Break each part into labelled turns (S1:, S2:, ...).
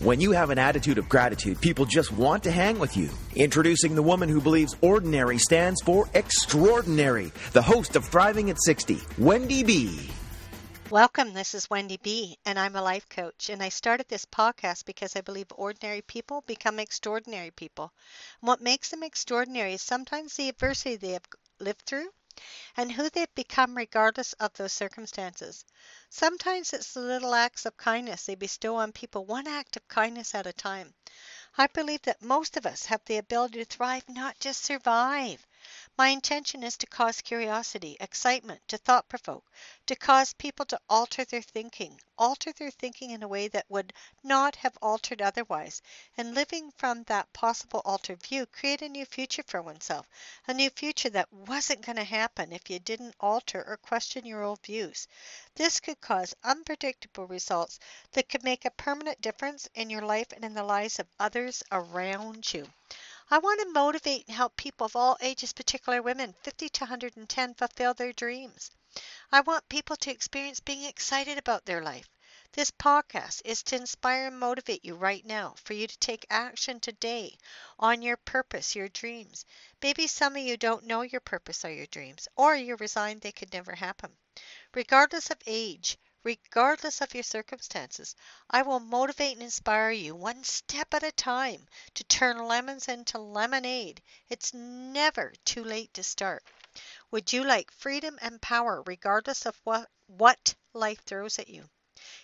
S1: When you have an attitude of gratitude, people just want to hang with you. Introducing the woman who believes ordinary stands for extraordinary, the host of Thriving at 60, Wendy B.
S2: Welcome. This is Wendy B, and I'm a life coach. And I started this podcast because I believe ordinary people become extraordinary people. What makes them extraordinary is sometimes the adversity they have lived through and who they've become regardless of those circumstances. Sometimes it's the little acts of kindness they bestow on people, one act of kindness at a time. I believe that most of us have the ability to thrive, not just survive. My intention is to cause curiosity, excitement, to thought provoke, to cause people to alter their thinking, alter their thinking in a way that would not have altered otherwise, and living from that possible altered view, create a new future for oneself, a new future that wasn't going to happen if you didn't alter or question your old views. This could cause unpredictable results that could make a permanent difference in your life and in the lives of others around you. I want to motivate and help people of all ages, particularly women, 50 to 110, fulfill their dreams. I want people to experience being excited about their life. This podcast is to inspire and motivate you right now for you to take action today on your purpose, your dreams. Maybe some of you don't know your purpose or your dreams, or you're resigned they could never happen. Regardless of age, regardless of your circumstances. I will motivate and inspire you one step at a time to turn lemons into lemonade. It's never too late to start. Would you like freedom and power regardless of what, what life throws at you?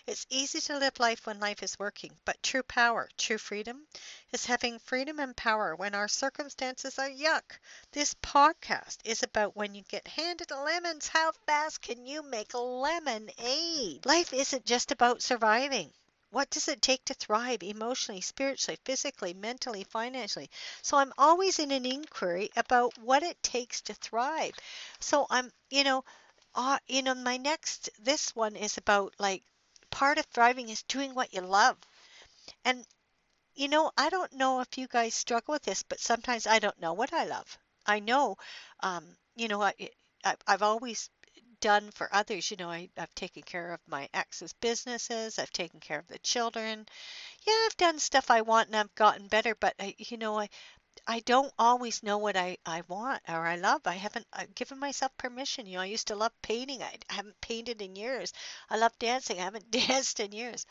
S2: It's easy to live life when life is working, but true power, true freedom, is having freedom and power when our circumstances are yuck. This podcast is about when you get handed lemons, how fast can you make lemonade? Life isn't just about surviving. What does it take to thrive emotionally, spiritually, physically, mentally, financially? So I'm always in an inquiry about what it takes to thrive. So I'm, you know, uh, you know, my next, this one is about like part of thriving is doing what you love. And, you know, I don't know if you guys struggle with this, but sometimes I don't know what I love. I know, um, you know, I, I, I've always done for others. You know, I, I've taken care of my ex's businesses. I've taken care of the children. Yeah, I've done stuff I want and I've gotten better. But I, you know, I I don't always know what I, I want or I love. I haven't I've given myself permission. You know, I used to love painting. I, I haven't painted in years. I love dancing. I haven't danced in years.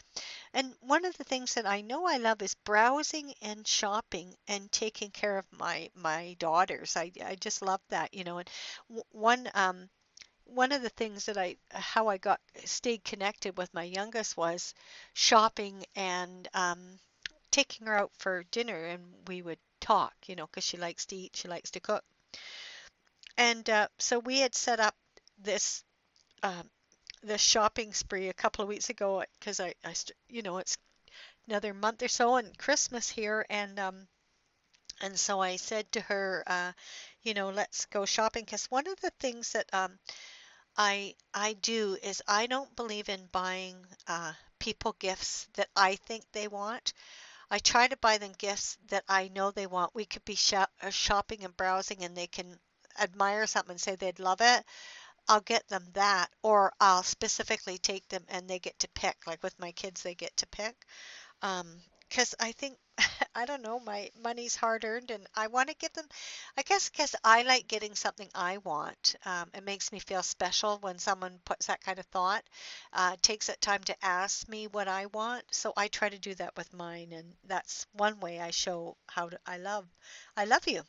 S2: And one of the things that I know I love is browsing and shopping and taking care of my my daughters. I I just love that, you know. And one um one of the things that I how I got stayed connected with my youngest was shopping and um taking her out for dinner and we would talk, you know, because she likes to eat, she likes to cook. And uh, so we had set up this um, this shopping spree a couple of weeks ago because I, I, you know, it's another month or so and Christmas here, and um, and so I said to her, uh, you know, let's go shopping because one of the things that um, I I do is I don't believe in buying uh, people gifts that I think they want. I try to buy them gifts that I know they want. We could be uh, shopping and browsing and they can admire something and say they'd love it. I'll get them that, or I'll specifically take them and they get to pick. Like with my kids, they get to pick. Um, because I think I don't know my money's hard earned and I want to give them I guess because I like getting something I want um, it makes me feel special when someone puts that kind of thought uh, takes that time to ask me what I want so I try to do that with mine and that's one way I show how to, I love I love you.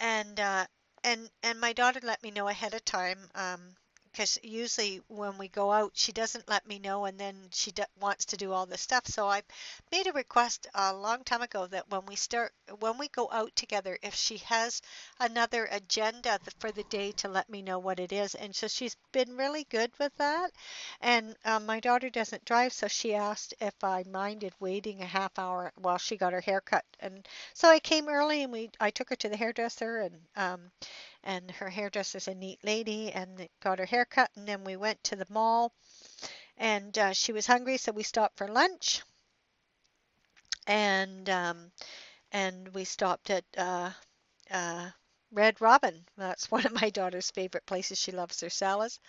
S2: And uh, and and my daughter let me know ahead of time um, because usually when we go out, she doesn't let me know, and then she d- wants to do all this stuff. So I made a request a long time ago that when we start, when we go out together, if she has another agenda for the day, to let me know what it is. And so she's been really good with that. And um, my daughter doesn't drive, so she asked if I minded waiting a half hour while she got her hair cut. And so I came early, and we I took her to the hairdresser, and um, and her hairdresser's a neat lady and got her hair cut and then we went to the mall and uh, she was hungry so we stopped for lunch and um, and we stopped at uh, uh, Red Robin. That's one of my daughter's favorite places. She loves their salads.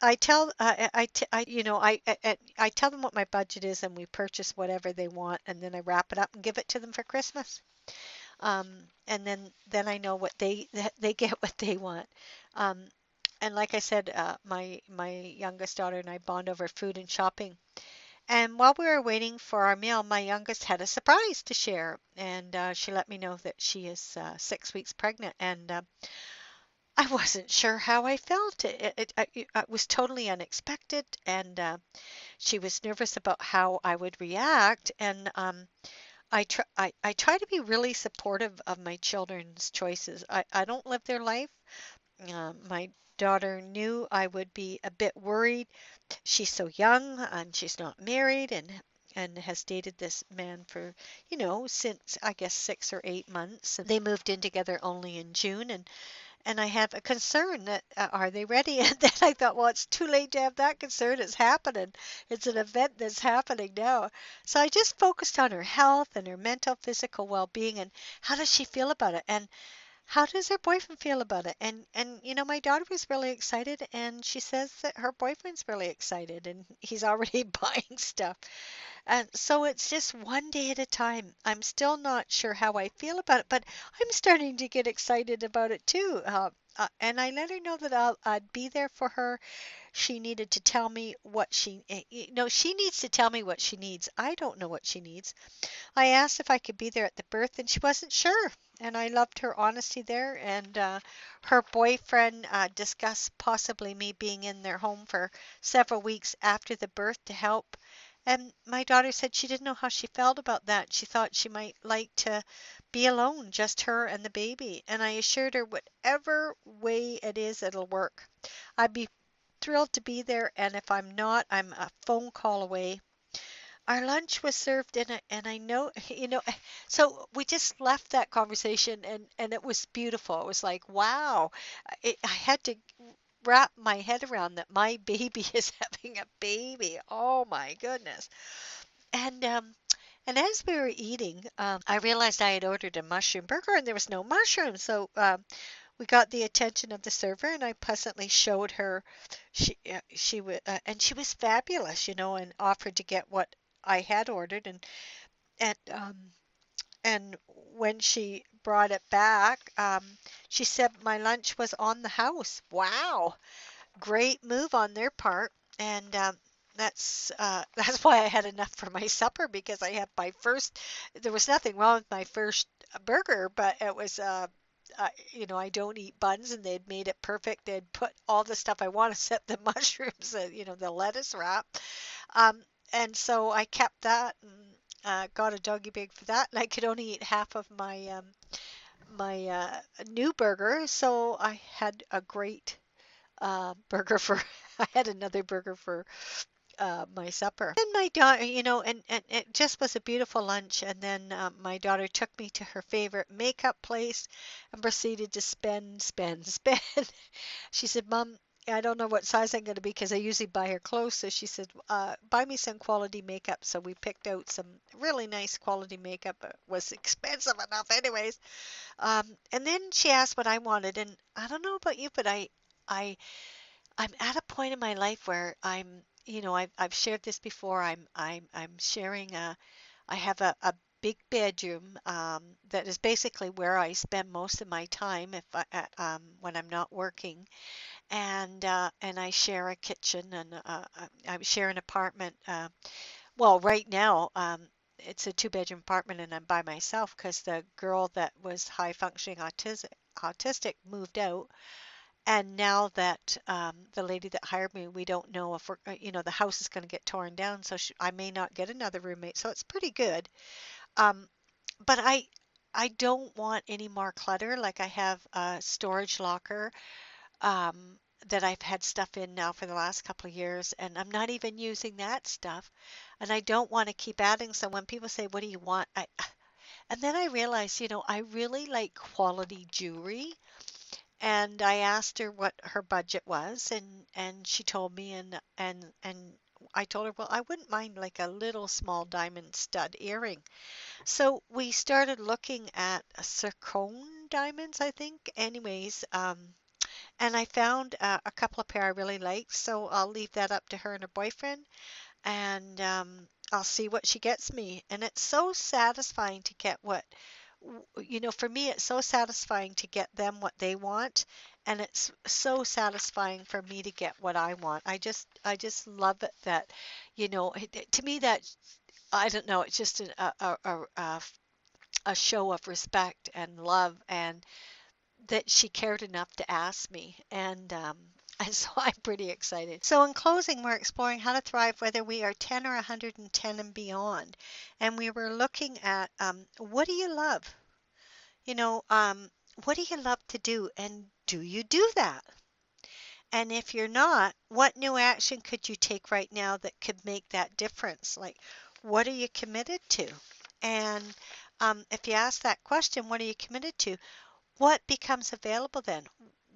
S2: I tell uh, I, I you know I, I I tell them what my budget is and we purchase whatever they want and then I wrap it up and give it to them for Christmas um, and then then I know what they they get what they want. Um, and like I said, uh, my my youngest daughter and I bond over food and shopping. And while we were waiting for our meal, my youngest had a surprise to share, and uh, she let me know that she is uh, six weeks pregnant, and uh, I wasn't sure how I felt. It, it, it, it was totally unexpected, and uh, she was nervous about how I would react, and um, I try I, I try to be really supportive of my children's choices. I, I don't live their life. Uh, my daughter knew I would be a bit worried. She's so young and she's not married and and has dated this man for, you know, since I guess six or eight months. And they moved in together only in June and and I have a concern that uh, are they ready? And then I thought, well, it's too late to have that concern. It's happening. It's an event that's happening now. So I just focused on her health and her mental, physical well-being, and how does she feel about it, and how does her boyfriend feel about it? And and you know, my daughter was really excited, and she says that her boyfriend's really excited, and he's already buying stuff. And so it's just one day at a time. I'm still not sure how I feel about it, but I'm starting to get excited about it too. Uh, uh, and I let her know that I'll, I'd be there for her. She needed to tell me what she, eh, you know, she needs to tell me what she needs. I don't know what she needs. I asked if I could be there at the birth, and she wasn't sure. And I loved her honesty there. And uh, her boyfriend uh, discussed possibly me being in their home for several weeks after the birth to help and my daughter said she didn't know how she felt about that. She thought she might like to be alone, just her and the baby. And I assured her whatever way it is, it'll work. I'd be thrilled to be there, and if I'm not, I'm a phone call away. Our lunch was served in a, and I know, you know, so we just left that conversation and, and it was beautiful. It was like, wow, it, I had to wrap my head around that my baby is having a baby. Oh my goodness. And um and as we were eating, um, I realized I had ordered a mushroom burger and there was no mushrooms. So um, we got the attention of the server, and I pleasantly showed her. She uh, she uh, and she was fabulous, you know, and offered to get what I had ordered. And and um, and when she brought it back, um, she said my lunch was on the house. Wow, great move on their part, and um, that's uh, that's why I had enough for my supper because I had my first. There was nothing wrong with my first burger, but it was. Uh, uh, you know, I don't eat buns, and they'd made it perfect. They'd put all the stuff I want, except the mushrooms, uh, you know, the lettuce wrap. Um, and so I kept that and uh, got a doggy bag for that, and I could only eat half of my um, my uh, new burger, so I had a great uh, burger for. I had another burger for uh, my supper. And my daughter, you know, and, and it just was a beautiful lunch. And then uh, my daughter took me to her favorite makeup place and proceeded to spend, spend, spend. she said, Mom, I don't know what size I'm going to be because I usually buy her clothes. So she said, uh, buy me some quality makeup. So we picked out some really nice quality makeup. It was expensive enough anyways. Um, and then she asked what I wanted. And I don't know about you, but I, I, I'm at a point in my life where I'm, you know, I've, I've shared this before. I'm, I'm, I'm sharing a, I have a, a big bedroom um, that is basically where I spend most of my time if I, um, when I'm not working and uh, and I share a kitchen and uh, I share an apartment. Uh, well, right now um, it's a two-bedroom apartment and I'm by myself because the girl that was high functioning autistic autistic moved out and now that um, the lady that hired me, we don't know if we're, uh, you know, the house is going to get torn down, so she, I may not get another roommate. So it's pretty good. Um, but I, I don't want any more clutter. Like I have a storage locker um, that I've had stuff in now for the last couple of years, and I'm not even using that stuff. And I don't want to keep adding. So when people say, "What do you want?" I, and then I realized, you know, I really like quality jewelry and I asked her what her budget was and and she told me and and and I told her, well, I wouldn't mind like a little small diamond stud earring. So we started looking at zircon diamonds, I think. Anyways, um, and I found uh, a couple of pair I really like, So I'll leave that up to her and her boyfriend, and um, I'll see what she gets me. And it's so satisfying to get what you know, for me, it's so satisfying to get them what they want, and it's so satisfying for me to get what I want. I just, I just love it that, you know, to me that, I don't know, it's just a, a, a, a, a show of respect and love, and that she cared enough to ask me, and um, and so I'm pretty excited. So, in closing, we're exploring how to thrive whether we are 10 or 110 and beyond. And we were looking at um, what do you love? You know, um, what do you love to do? And do you do that? And if you're not, what new action could you take right now that could make that difference? Like, what are you committed to? And um, if you ask that question, what are you committed to? What becomes available then?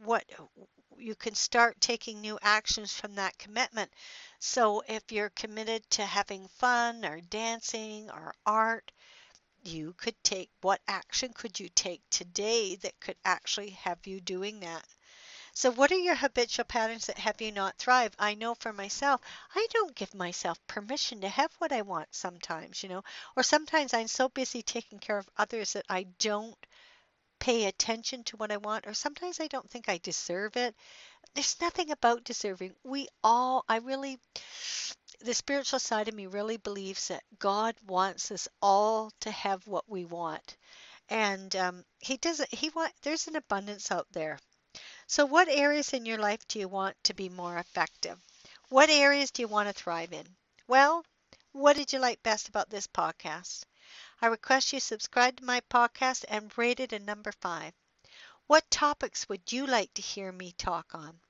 S2: What you can start taking new actions from that commitment. So if you're committed to having fun or dancing or art, you could take what action could you take today that could actually have you doing that? So, what are your habitual patterns that have you not thrive? I know for myself, I don't give myself permission to have what I want sometimes, you know, or sometimes I'm so busy taking care of others that I don't pay attention to what I want, or sometimes I don't think I deserve it. There's nothing about deserving. We all, I really, the spiritual side of me really believes that God wants us all to have what we want. And um, he doesn't, he want, there's an abundance out there. So, what areas in your life do you want to be more effective? What areas do you want to thrive in? Well, what did you like best about this podcast? I request you subscribe to my podcast and rate it a number five. What topics would you like to hear me talk on?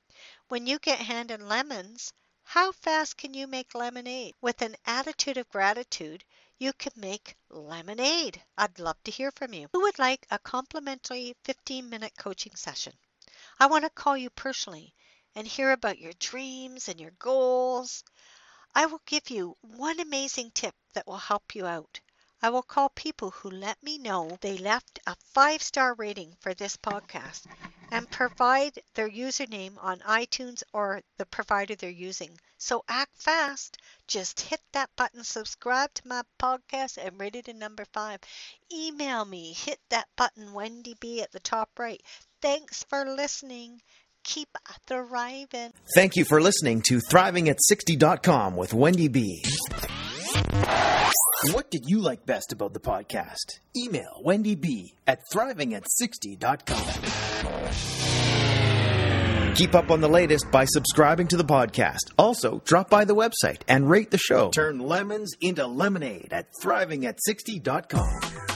S2: When you get handed lemons, how fast can you make lemonade? With an attitude of gratitude, you can make lemonade. I'd love to hear from you. Who would like a complimentary 15 minute coaching session? I want to call you personally and hear about your dreams and your goals. I will give you one amazing tip that will help you out. I will call people who let me know they left a five star rating for this podcast and provide their username on iTunes or the provider they're using. So act fast. Just hit that button, subscribe to my podcast, and rate it a number five. Email me, hit that button, Wendy B at the top right. Thanks for listening. Keep thriving.
S1: Thank you for listening to ThrivingAt60.com with Wendy B. What did you like best about the podcast? Email Wendy B at thrivingat60.com. Keep up on the latest by subscribing to the podcast. Also, drop by the website and rate the show. Turn lemons into lemonade at thrivingat60.com.